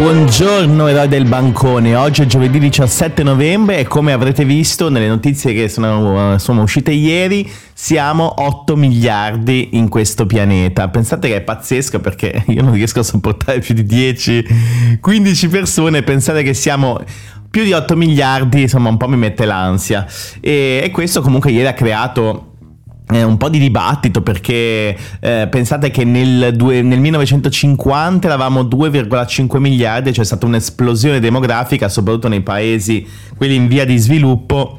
Buongiorno eroi del bancone, oggi è giovedì 17 novembre e come avrete visto nelle notizie che sono, sono, uscite ieri siamo 8 miliardi in questo pianeta. Pensate che è pazzesco perché io non riesco a sopportare più di 10-15 persone, pensate che siamo più di 8 miliardi, insomma un po' mi mette l'ansia. E, e questo comunque ieri ha creato eh, un po' di dibattito perché eh, pensate che nel, due, nel 1950 eravamo 2,5 miliardi, c'è stata un'esplosione demografica soprattutto nei paesi, quelli in via di sviluppo.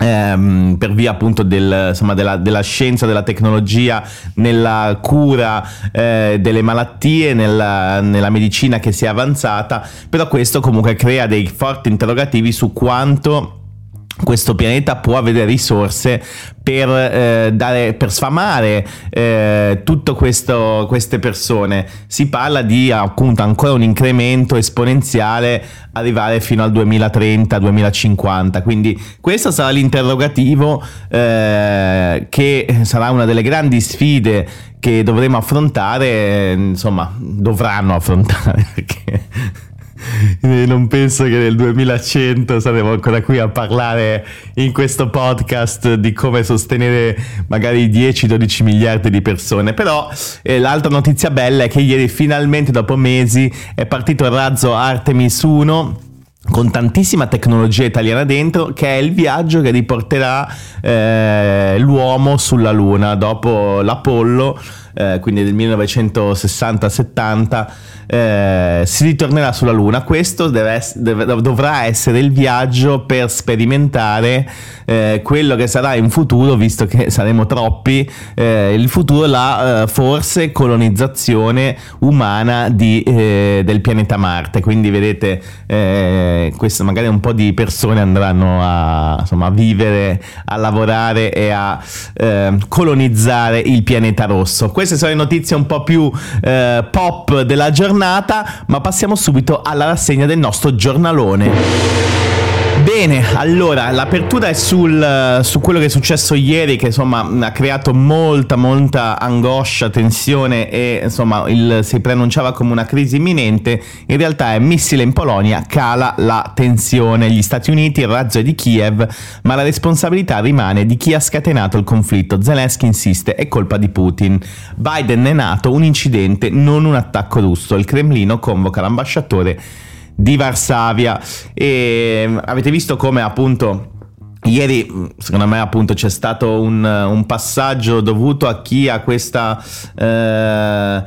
Ehm, per via appunto del, insomma, della, della, scienza, della tecnologia nella cura eh, delle malattie, nella, nella medicina che si è avanzata, però questo comunque crea dei forti interrogativi su quanto questo pianeta può avere risorse per, eh, dare, per sfamare eh, tutte queste persone. Si parla di appunto ancora un incremento esponenziale arrivare fino al 2030-2050. Quindi questo sarà l'interrogativo eh, che sarà una delle grandi sfide che dovremo affrontare, insomma, dovranno affrontare perché non penso che nel 2100 saremo ancora qui a parlare in questo podcast di come sostenere magari 10-12 miliardi di persone. Però eh, l'altra notizia bella è che ieri finalmente dopo mesi è partito il razzo Artemis 1 con tantissima tecnologia italiana dentro, che è il viaggio che riporterà eh, l'uomo sulla Luna dopo l'Apollo, eh, quindi del 1960-70 eh, si ritornerà sulla Luna. Questo deve, deve, dovrà essere il viaggio per sperimentare eh, quello che sarà in futuro, visto che saremo troppi, eh, il futuro, la eh, forse colonizzazione umana di, eh, del pianeta Marte. Quindi vedete, eh, questo magari un po' di persone andranno a, insomma, a vivere, a lavorare e a colonizzare il pianeta rosso. Queste sono le notizie un po' più pop della giornata giornata, ma passiamo subito alla rassegna del nostro giornalone. Bene, allora l'apertura è sul, su quello che è successo ieri, che insomma ha creato molta, molta angoscia, tensione e insomma il, si preannunciava come una crisi imminente. In realtà è missile in Polonia, cala la tensione. Gli Stati Uniti, il razzo è di Kiev, ma la responsabilità rimane di chi ha scatenato il conflitto. Zelensky insiste, è colpa di Putin. Biden è nato un incidente, non un attacco russo. Il Cremlino convoca l'ambasciatore di Varsavia. E mm, avete visto come appunto Ieri, mm, secondo me, appunto, c'è stato un, un passaggio dovuto a chi ha questa eh,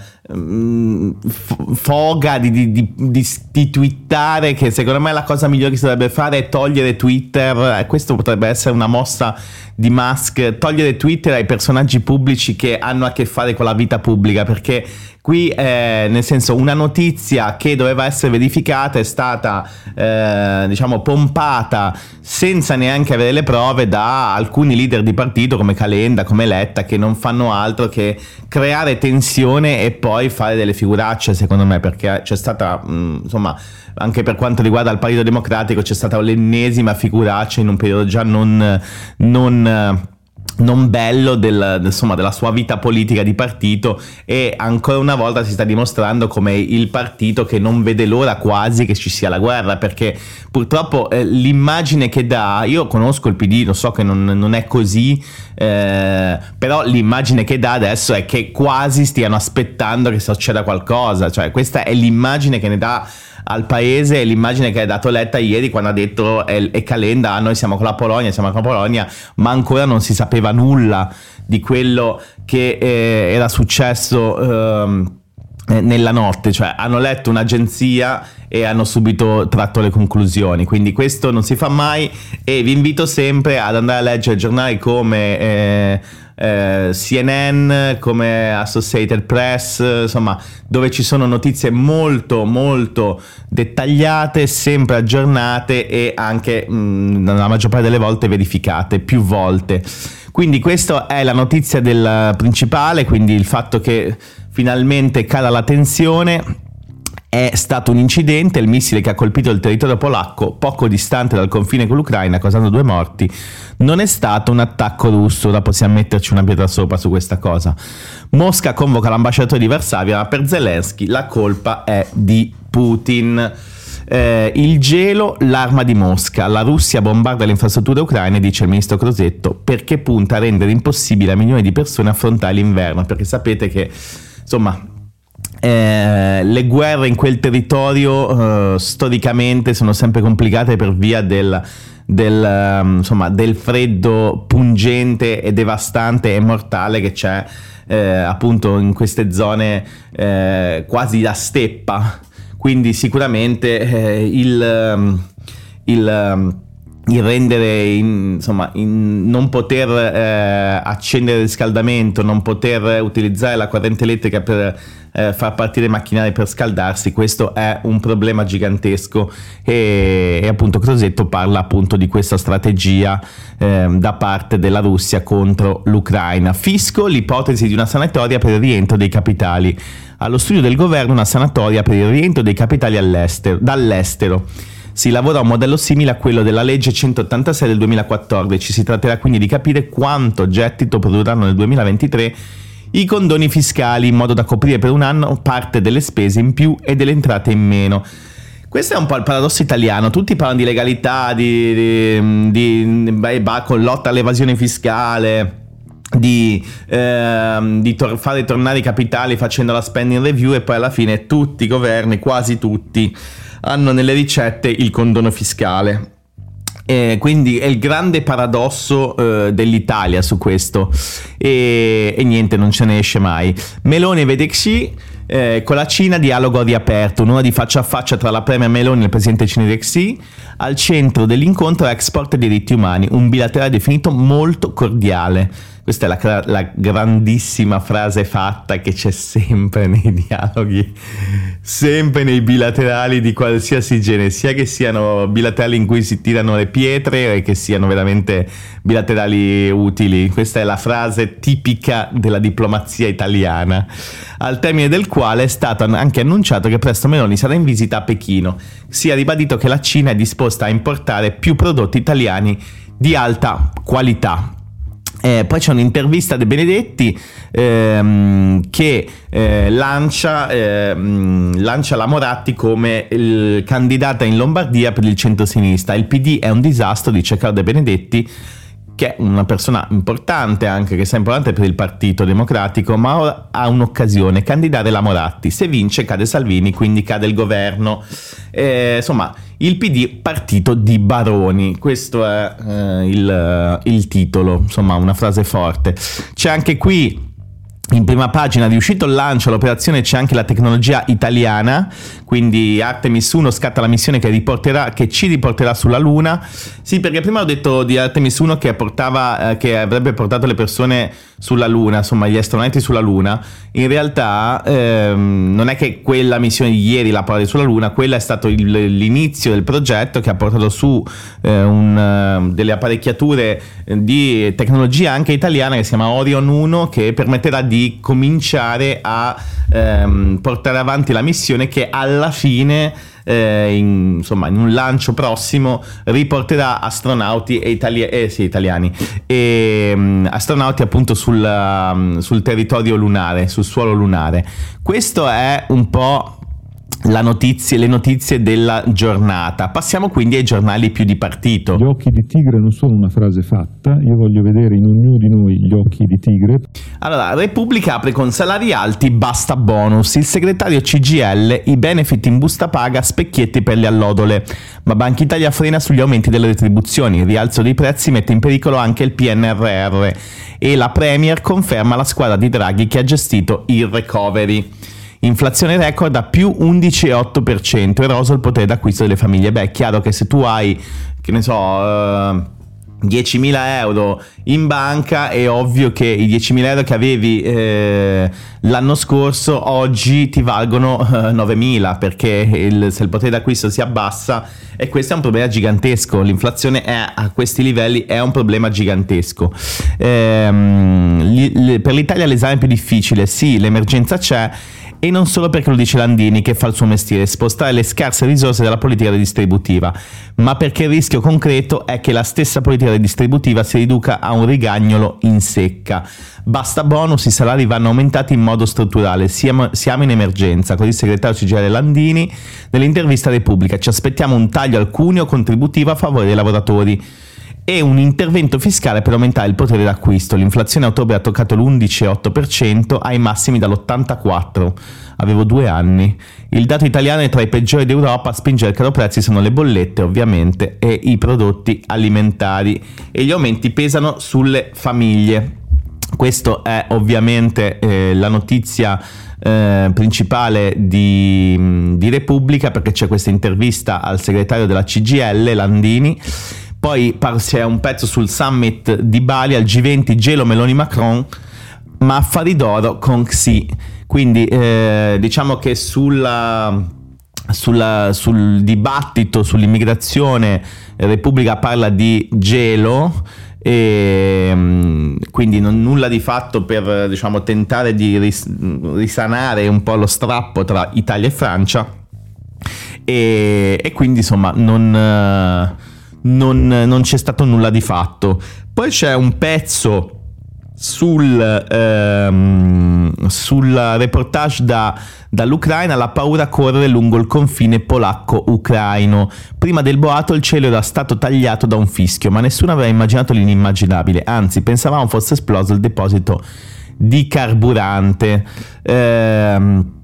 foga di, di, di, di, di twittare, che secondo me la cosa migliore che si dovrebbe fare è togliere Twitter. E questo potrebbe essere una mossa di Musk, togliere Twitter ai personaggi pubblici che hanno a che fare con la vita pubblica, perché Qui, eh, nel senso, una notizia che doveva essere verificata è stata, eh, diciamo, pompata senza neanche avere le prove da alcuni leader di partito come Calenda, come Letta, che non fanno altro che creare tensione e poi fare delle figuracce, secondo me, perché c'è stata, mh, mm, insomma, anche per quanto riguarda il Partito Democratico, c'è stata l'ennesima figuraccia in un periodo già non... non non bello del, insomma, della sua vita politica di partito e ancora una volta si sta dimostrando come il partito che non vede l'ora quasi che ci sia la guerra perché purtroppo eh, l'immagine che dà, io conosco il PD, lo so che non, non è così, eh, però l'immagine che dà adesso è che quasi stiano aspettando che succeda qualcosa, cioè questa è l'immagine che ne dà al paese l'immagine che ha dato Letta ieri quando ha detto è, Calenda, noi siamo con la Polonia, siamo con la Polonia, ma ancora non si sapeva nulla di quello che eh, era successo ehm, eh, nella notte, cioè hanno letto un'agenzia e hanno subito tratto le conclusioni, quindi questo non si fa mai e vi invito sempre ad andare a leggere giornali come... Eh, eh, CNN, come Associated Press, insomma, dove ci sono notizie molto molto dettagliate, sempre aggiornate e anche mh, mm, nella maggior parte delle volte verificate più volte. Quindi questa è la notizia del principale, quindi il fatto che finalmente cala la tensione è stato un incidente, il missile che ha colpito il territorio polacco poco distante dal confine con l'Ucraina, causando due morti. Non è stato un attacco russo, ora possiamo metterci una pietra sopra su questa cosa. Mosca convoca l'ambasciatore di Varsavia, ma per Zelensky la colpa è di Putin. Eh, il gelo, l'arma di Mosca. La Russia bombarda le infrastrutture ucraine, dice il ministro Crosetto, perché punta a rendere impossibile a milioni di persone affrontare l'inverno. Perché sapete che, insomma, eh, le guerre in quel territorio eh, storicamente sono sempre complicate per via del, del, um, insomma, del, freddo pungente e devastante e mortale che c'è eh, appunto in queste zone eh, quasi da steppa. Quindi sicuramente eh, il, um, il, um, il, rendere, in, insomma, in non poter eh, accendere il riscaldamento, non poter utilizzare la corrente elettrica per eh, far partire i macchinari per scaldarsi, questo è un problema gigantesco e, e appunto Crosetto parla appunto di questa strategia eh, da parte della Russia contro l'Ucraina. Fisco, l'ipotesi di una sanatoria per il rientro dei capitali allo studio del governo una sanatoria per il rientro dei capitali dall'estero. Si lavora un modello simile a quello della legge 186 del 2014. Si tratterà quindi di capire quanto gettito produrranno nel 2023 i condoni fiscali in modo da coprire per un anno parte delle spese in più e delle entrate in meno. Questo è un po' il paradosso italiano, tutti parlano di legalità, di, di, di, di con lotta all'evasione fiscale, di, ehm, di tor- fare tornare i capitali facendo la spending review e poi alla fine tutti i governi, quasi tutti, hanno nelle ricette il condono fiscale. E quindi è il grande paradosso eh, dell'Italia su questo e, e, niente, non ce ne esce mai. Meloni vede Xi eh, con la Cina dialogo riaperto, un'ora di faccia a faccia tra la Premier Meloni e il presidente cinese Xi, al centro dell'incontro export e diritti umani, un bilaterale definito molto cordiale. Questa è la, la, grandissima frase fatta che c'è sempre nei dialoghi, sempre nei bilaterali di qualsiasi genere, sia che siano bilaterali in cui si tirano le pietre o che siano veramente bilaterali utili. Questa è la frase tipica della diplomazia italiana, al termine del quale è stato anche annunciato che presto Meloni sarà in visita a Pechino. Si è ribadito che la Cina è disposta a importare più prodotti italiani di alta qualità. Eh, poi c'è un'intervista De Benedetti ehm, che eh, lancia, ehm, lancia, la Moratti come candidata in Lombardia per il centro-sinistra. Il PD è un disastro, dice Carlo De Benedetti che è una persona importante anche, che è importante per il Partito Democratico, ma ora ha un'occasione, candidare la Moratti. Se vince cade Salvini, quindi cade il governo. Eh, insomma, il PD partito di baroni, questo è eh, il, il titolo, insomma una frase forte. C'è anche qui in prima pagina riuscito il lancio all'operazione c'è anche la tecnologia italiana, quindi Artemis 1 scatta la missione che, riporterà, che ci riporterà sulla Luna. Sì, perché prima ho detto di Artemis 1 che, portava, eh, che avrebbe portato le persone sulla Luna, insomma gli astronauti sulla Luna, in realtà ehm, non è che quella missione di ieri la porta sulla Luna, quella è stato il, l'inizio del progetto che ha portato su eh, un, uh, delle apparecchiature di tecnologia anche italiana che si chiama Orion 1 che permetterà di cominciare a ehm, portare avanti la missione che alla fine eh, in, insomma, in un lancio prossimo riporterà astronauti e itali- eh, sì, italiani e um, astronauti appunto sul, um, sul territorio lunare, sul suolo lunare. Questo è un po' Notizie, le notizie della giornata. Passiamo quindi ai giornali più di partito. Gli occhi di tigre non sono una frase fatta, io voglio vedere in ognuno di noi gli occhi di tigre. Allora, Repubblica apre con salari alti, basta bonus. Il segretario CGL, i benefit in busta paga, specchietti per le allodole. Ma Banca Italia frena sugli aumenti delle retribuzioni, il rialzo dei prezzi mette in pericolo anche il PNRR e la Premier conferma la squadra di Draghi che ha gestito il recovery. Inflazione record a più 11,8%, eroso il potere d'acquisto delle famiglie. Beh, è chiaro che se tu hai, che ne so... Uh, 10.000 euro in banca è ovvio che i 10.000 euro che avevi eh, l'anno scorso oggi ti valgono eh, 9.000 perché il, se il potere d'acquisto si abbassa e questo è un problema gigantesco. L'inflazione è, a questi livelli è un problema gigantesco. Ehm, gli, le, per l'Italia l'esame più difficile. Sì l'emergenza c'è e non solo perché lo dice Landini che fa il suo mestiere, spostare le scarse risorse dalla politica redistributiva, ma perché il rischio concreto è che la stessa politica redistributiva si riduca a un rigagnolo in secca. Basta bonus, i salari vanno aumentati in modo strutturale, siamo, siamo in emergenza, così il segretario CGL Landini nell'intervista Repubblica, ci aspettiamo un taglio al cuneo contributivo a favore dei lavoratori e un intervento fiscale per aumentare il potere d'acquisto. L'inflazione a ottobre ha toccato l'11,8% ai massimi dall'84. Avevo due anni. Il dato italiano è tra i peggiori d'Europa, a spingere il caro prezzi sono le bollette ovviamente e i prodotti alimentari e gli aumenti pesano sulle famiglie. Questa è ovviamente eh, la notizia eh, principale di, di Repubblica perché c'è questa intervista al segretario della CGL, Landini, poi c'è un pezzo sul summit di Bali al G20 Gelo Meloni Macron, ma affari d'oro con Xi. Quindi eh, diciamo che sulla, sulla, sul dibattito sull'immigrazione Repubblica parla di gelo e mm, quindi non, nulla di fatto per diciamo, tentare di ris- risanare un po' lo strappo tra Italia e Francia e, e quindi insomma non non, non c'è stato nulla di fatto. Poi c'è un pezzo sul, ehm, sul reportage da, dall'Ucraina la paura corre lungo il confine polacco-ucraino. Prima del boato il cielo era stato tagliato da un fischio, ma nessuno aveva immaginato l'inimmaginabile, anzi pensavamo fosse esploso il deposito di carburante. Ehm,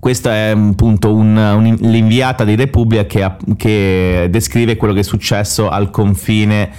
questa è appunto un, un, l'inviata di Repubblica che, che, descrive quello che è successo al confine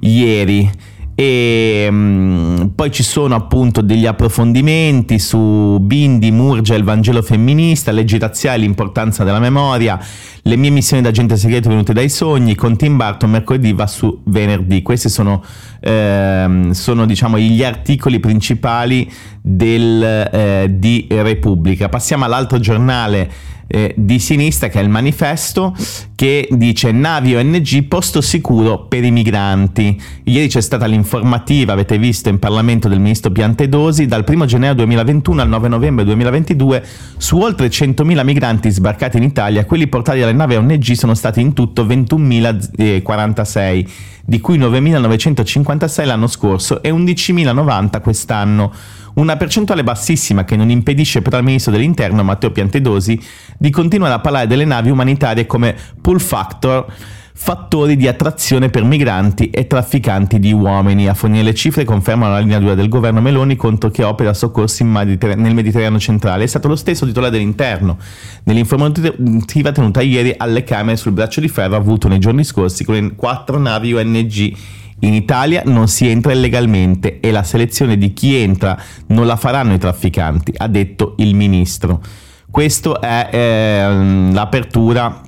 ieri e um, poi ci sono appunto degli approfondimenti su Bindi, Murgia, il Vangelo femminista, leggi razziali, l'importanza della memoria, le mie missioni d'agente segreto venute dai sogni, con Tim Burton mercoledì va su venerdì. Questi sono, ehm, sono diciamo gli articoli principali del, eh, di Repubblica. Passiamo all'altro giornale eh, di sinistra che è il manifesto che dice navi ONG posto sicuro per i migranti. Ieri c'è stata l'informativa, avete visto, in Parlamento del ministro Piantedosi, dal 1 gennaio 2021 al 9 novembre 2022 su oltre 100.000 migranti sbarcati in Italia, quelli portati dalle navi ONG sono stati in tutto 21.046, di cui 9.956 l'anno scorso e 11.090 quest'anno. Una percentuale bassissima che non impedisce però al ministro dell'interno Matteo Piantedosi di continuare a parlare delle navi umanitarie come pull factor fattori di attrazione per migranti e trafficanti di uomini. A fornire le cifre confermano la linea dura del governo Meloni contro chi opera soccorsi Mediter- nel Mediterraneo centrale. È stato lo stesso titolare dell'interno nell'informativa tenuta ieri alle Camere sul braccio di ferro avuto nei giorni scorsi con le quattro navi ONG in Italia non si entra illegalmente e la selezione di chi entra non la faranno i trafficanti, ha detto il ministro. Questa è eh, l'apertura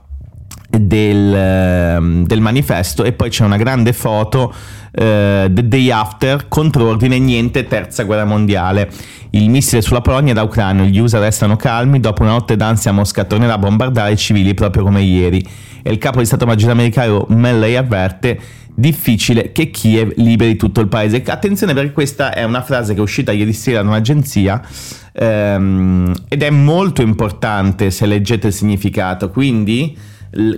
del, ehm, del, manifesto e poi c'è una grande foto uh, The Day After, contrordine niente terza guerra mondiale. Il missile sulla Polonia da ucraino, gli USA restano calmi, dopo una notte d'ansia Mosca tornerà a bombardare i civili proprio come ieri. E il capo di Stato Maggiore americano Melley avverte difficile che Kiev liberi tutto il paese. Attenzione perché questa è una frase che è uscita ieri sera da un'agenzia ehm, ed è molto importante se leggete il significato. Quindi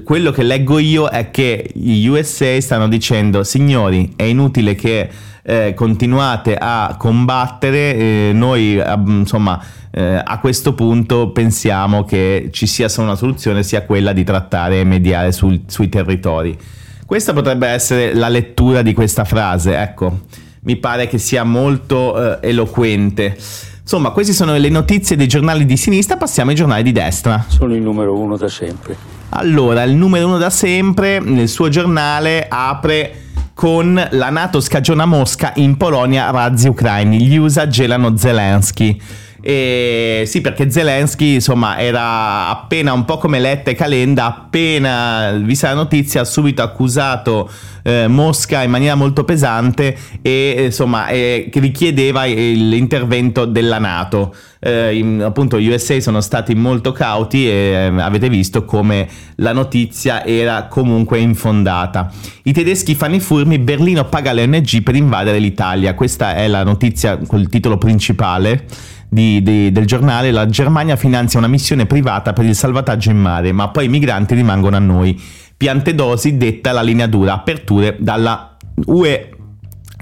quello che leggo io è che gli USA stanno dicendo signori è inutile che eh, continuate a combattere, eh, noi insomma eh, a questo punto pensiamo che ci sia solo una soluzione, sia quella di trattare e mediare sul, sui territori. Questa potrebbe essere la lettura di questa frase, ecco, mi pare che sia molto eh, eloquente. Insomma, queste sono le notizie dei giornali di sinistra, passiamo ai giornali di destra. Sono il numero uno da sempre. Allora, il numero uno da sempre, nel suo giornale apre con la Nato scagiona Mosca in Polonia razzi ucraini, gli USA gelano Zelensky. E sì, perché Zelensky, insomma, era appena un po' come Letta e Calenda, appena vista la notizia, ha subito accusato eh, Mosca in maniera molto pesante e insomma eh, richiedeva l'intervento della Nato. Eh, in, appunto gli USA sono stati molto cauti e eh, avete visto come la notizia era comunque infondata. I tedeschi fanno i furmi, Berlino paga le ONG per invadere l'Italia. Questa è la notizia col titolo principale di, di, del giornale, la Germania finanzia una missione privata per il salvataggio in mare, ma poi i migranti rimangono a noi. Piantedosi detta la linea dura, aperture dalla UE.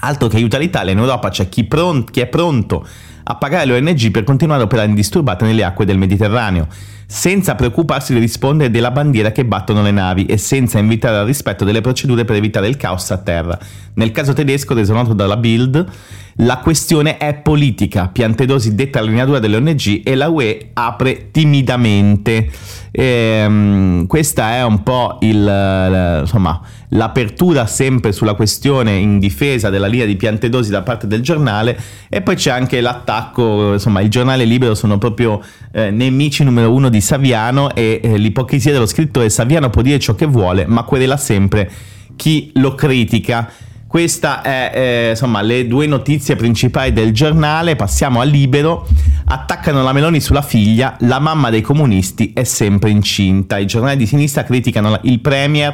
Altro che aiuta l'Italia, in Europa c'è chi, pron- chi è pronto a pagare le ONG per continuare a operare indisturbate nelle acque del Mediterraneo, senza preoccuparsi di rispondere della bandiera che battono le navi e senza invitare al rispetto delle procedure per evitare il caos a terra. Nel caso tedesco, reso noto dalla Bild, la questione è politica. Piantedosi detta la linea dura delle ONG e la UE apre timidamente. Ehm, questa è un po' il, insomma, l'apertura sempre sulla questione in difesa della linea di Piantedosi da parte del giornale e poi c'è anche l'attacco, insomma il giornale libero sono proprio eh, nemici numero uno di Saviano e eh, l'ipocrisia dello scrittore Saviano può dire ciò che vuole ma querela sempre chi lo critica. Queste è eh, insomma le due notizie principali del giornale. Passiamo a Libero. Attaccano la Meloni sulla figlia. La mamma dei comunisti è sempre incinta. I giornali di sinistra criticano il Premier.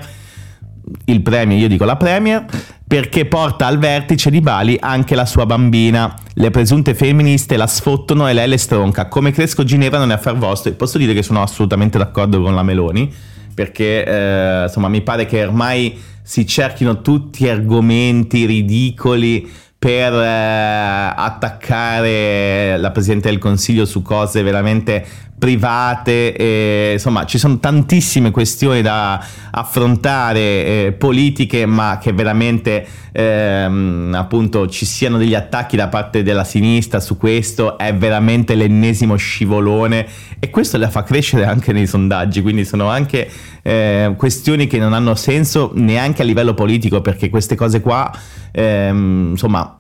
Il Premier, io dico la Premier, perché porta al vertice di Bali anche la sua bambina. Le presunte femministe la sfottono e lei le stronca. Come cresco Ginevra non è affar vostro. Posso dire che sono assolutamente d'accordo con la Meloni, perché eh, insomma mi pare che ormai si cerchino tutti argomenti ridicoli per eh, attaccare la Presidente del Consiglio su cose veramente private, e, insomma ci sono tantissime questioni da affrontare, eh, politiche, ma che veramente ehm, appunto ci siano degli attacchi da parte della sinistra su questo è veramente l'ennesimo scivolone e questo la fa crescere anche nei sondaggi, quindi sono anche eh, questioni che non hanno senso neanche a livello politico perché queste cose qua ehm, insomma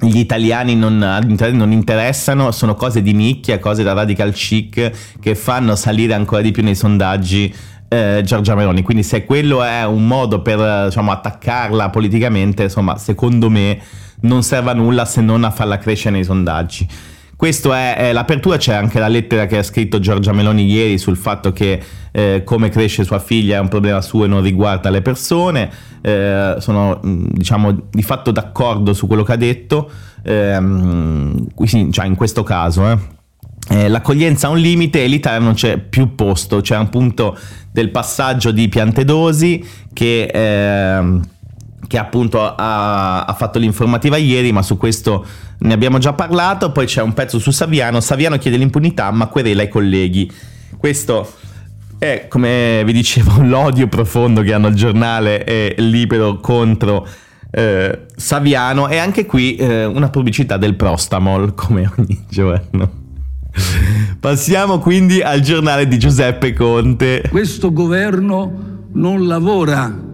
gli italiani non, non, interessano, sono cose di nicchia, cose da radical chic che fanno salire ancora di più nei sondaggi eh, Giorgia Meloni. Quindi se quello è un modo per diciamo, attaccarla politicamente, insomma, secondo me non serve a nulla se non a farla crescere nei sondaggi. Questa è, è, l'apertura, c'è anche la lettera che ha scritto Giorgia Meloni ieri sul fatto che eh, come cresce sua figlia è un problema suo e non riguarda le persone. Eh, sono diciamo di fatto d'accordo su quello che ha detto, ehm, cioè in questo caso. Eh. Eh, l'accoglienza ha un limite e l'Italia non c'è più posto, c'è un punto del passaggio di Piantedosi che, eh, che appunto ha, ha, fatto l'informativa ieri, ma su questo ne abbiamo già parlato, poi c'è un pezzo su Saviano, Saviano chiede l'impunità ma querela i colleghi. Questo è, come vi dicevo, l'odio profondo che hanno il giornale e Libero contro eh, Saviano e anche qui eh, una pubblicità del Prostamol come ogni giorno. Passiamo quindi al giornale di Giuseppe Conte. Questo governo non lavora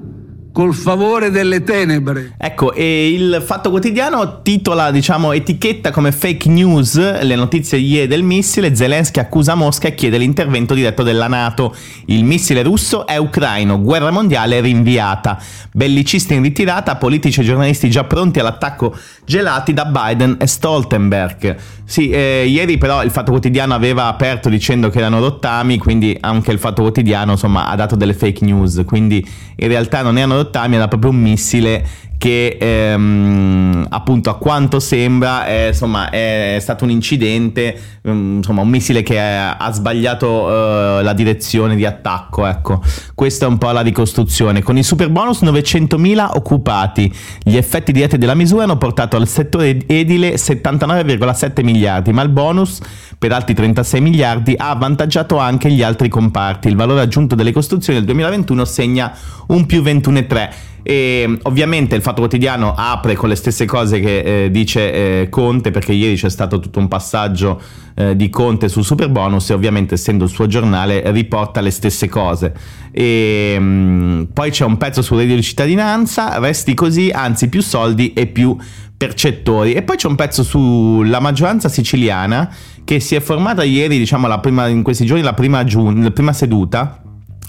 col favore delle tenebre. Ecco, e il Fatto Quotidiano titola, diciamo, etichetta come fake news le notizie ieri del missile, Zelensky accusa Mosca e chiede l'intervento diretto della Nato. Il missile russo è ucraino, guerra mondiale rinviata. Bellicisti in ritirata, politici e giornalisti già pronti all'attacco gelati da Biden e Stoltenberg. Sì, eh, ieri però il Fatto Quotidiano aveva aperto dicendo che erano rottami, quindi anche il Fatto Quotidiano insomma ha dato delle fake news, quindi in realtà non erano rottami, era proprio un missile che ehm, appunto a quanto sembra è, insomma, è stato un incidente, um, insomma un missile che è, ha sbagliato uh, la direzione di attacco, ecco. Questa è un po' la ricostruzione. Con il super bonus 900.000 occupati, gli effetti diretti della misura hanno portato al settore edile 79,7 miliardi, ma il bonus per altri 36 miliardi ha avvantaggiato anche gli altri comparti. Il valore aggiunto delle costruzioni del 2021 segna un più 21,3 e ovviamente il Fatto Quotidiano apre con le stesse cose che eh, dice eh, Conte, perché ieri c'è stato tutto un passaggio eh, di Conte sul super bonus e ovviamente essendo il suo giornale riporta le stesse cose. E, mh, mm, poi c'è un pezzo sul reddito di cittadinanza, resti così, anzi più soldi e più percettori. E poi c'è un pezzo sulla maggioranza siciliana che si è formata ieri, diciamo, prima, in questi giorni, la prima, giun- la prima seduta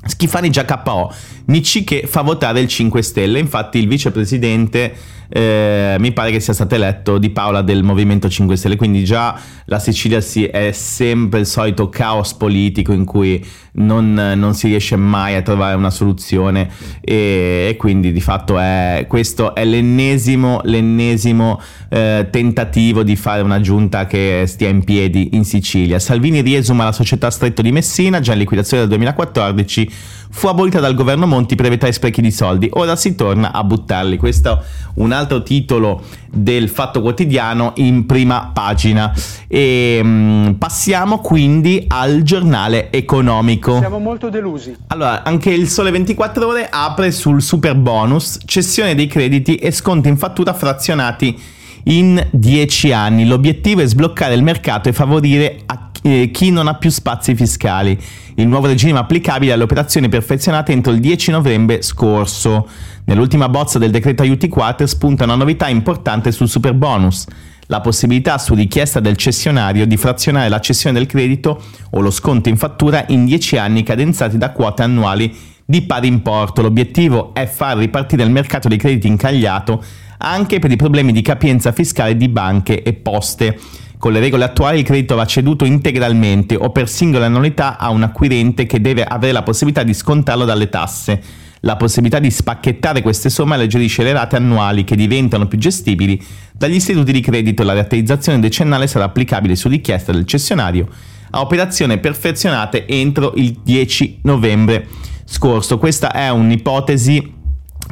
Schifani già KO, Nicci che fa votare il 5 Stelle, infatti il vicepresidente eh, mi pare che sia stato eletto Di Paola del Movimento 5 Stelle, quindi già la Sicilia si è sempre il solito caos politico in cui non, non si riesce mai a trovare una soluzione e, e quindi di fatto è, questo è l'ennesimo, l'ennesimo eh, tentativo di fare una giunta che stia in piedi in Sicilia. Salvini riesuma la società Stretto di Messina, già in liquidazione del 2014 fu abolita dal governo Monti per evitare sprechi di soldi, ora si torna a buttarli. Questo è un altro titolo del Fatto Quotidiano in prima pagina. E mh, mm, passiamo quindi al giornale economico. Siamo molto delusi. Allora, anche il Sole 24 Ore apre sul super bonus, cessione dei crediti e sconti in fattura frazionati in 10 anni. L'obiettivo è sbloccare il mercato e favorire eh, chi non ha più spazi fiscali il nuovo regime applicabile alle operazioni perfezionate entro il 10 novembre scorso. Nell'ultima bozza del decreto aiuti quater spunta una novità importante sul super bonus la possibilità su richiesta del cessionario di frazionare la cessione del credito o lo sconto in fattura in 10 anni cadenzati da quote annuali di pari importo. L'obiettivo è far ripartire il mercato dei crediti incagliato anche per i problemi di capienza fiscale di banche e poste. Con le regole attuali il credito va ceduto integralmente o per singola annualità a un acquirente che deve avere la possibilità di scontarlo dalle tasse. La possibilità di spacchettare queste somme alleggerisce le rate annuali che diventano più gestibili dagli istituti di credito. La rateizzazione decennale sarà applicabile su richiesta del cessionario a operazioni perfezionate entro il 10 novembre scorso. Questa è un'ipotesi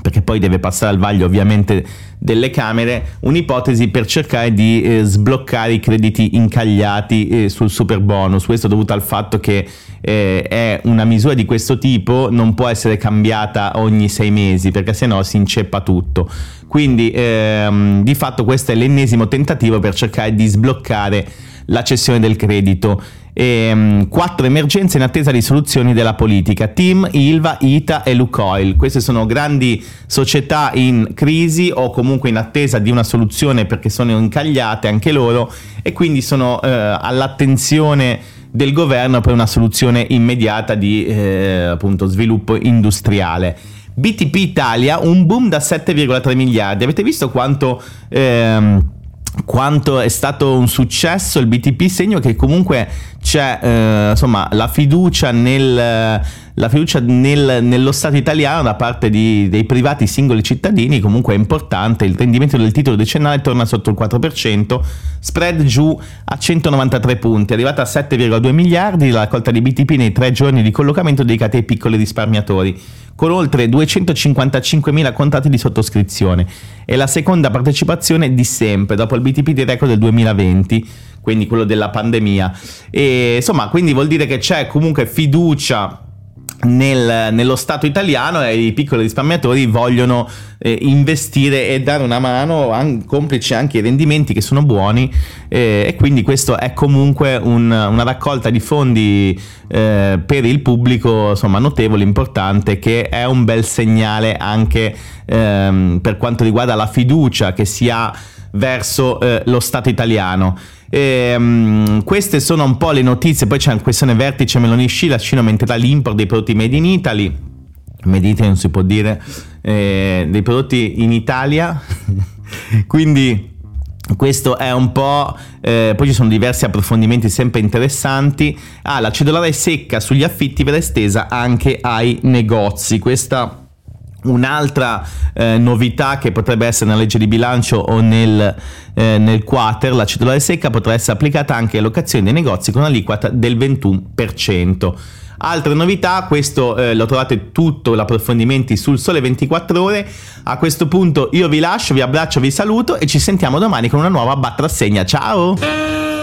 perché poi deve passare al vaglio ovviamente delle Camere, un'ipotesi per cercare di eh, sbloccare i crediti incagliati eh, sul super bonus. Questo dovuto al fatto che eh, è una misura di questo tipo, non può essere cambiata ogni sei mesi perché sennò si inceppa tutto. Quindi ehm, di fatto questo è l'ennesimo tentativo per cercare di sbloccare la cessione del credito e, um, quattro emergenze in attesa di soluzioni della politica, Team, Ilva, Ita e Lukoil. Queste sono grandi società in crisi o comunque in attesa di una soluzione perché sono incagliate anche loro e quindi sono eh, all'attenzione del governo per una soluzione immediata di eh, appunto, sviluppo industriale. BTP Italia, un boom da 7,3 miliardi. Avete visto quanto... Ehm, quanto è stato un successo il BTP segno che comunque c'è eh, insomma la fiducia, nel, la fiducia nel, nello Stato italiano da parte di, dei privati singoli cittadini comunque è importante il rendimento del titolo decennale torna sotto il 4% spread giù a 193 punti è arrivata a 7,2 miliardi la raccolta di BTP nei tre giorni di collocamento dedicati ai piccoli risparmiatori con oltre 255.000 contratti di sottoscrizione. È la seconda partecipazione di sempre, dopo il BTP di record del 2020, quindi quello della pandemia. E insomma, quindi vuol dire che c'è comunque fiducia nel, nello Stato italiano e i piccoli risparmiatori vogliono eh, investire e dare una mano, an- complice anche i rendimenti che sono buoni eh, e quindi questo è comunque un, una raccolta di fondi eh, per il pubblico insomma notevole, importante, che è un bel segnale anche ehm, per quanto riguarda la fiducia che si ha verso eh, lo Stato italiano. E, um, queste sono un po' le notizie, poi c'è una questione vertice Meloni Sci, la Cina aumenterà l'import dei prodotti made in Italy, made in Italy non si può dire, eh, dei prodotti in Italia, quindi questo è un po', eh, poi ci sono diversi approfondimenti sempre interessanti. Ah, la cedolare secca sugli affitti verrà estesa anche ai negozi. Questa Un'altra eh, novità che potrebbe essere nella legge di bilancio o nel, eh, nel quater, la cedolare secca potrà essere applicata anche alle locazioni dei negozi con aliquota del 21%. Altre novità, questo eh, lo trovate tutto l'approfondimenti sul Sole 24 ore. A questo punto io vi lascio, vi abbraccio, vi saluto e ci sentiamo domani con una nuova battrassegna. Ciao!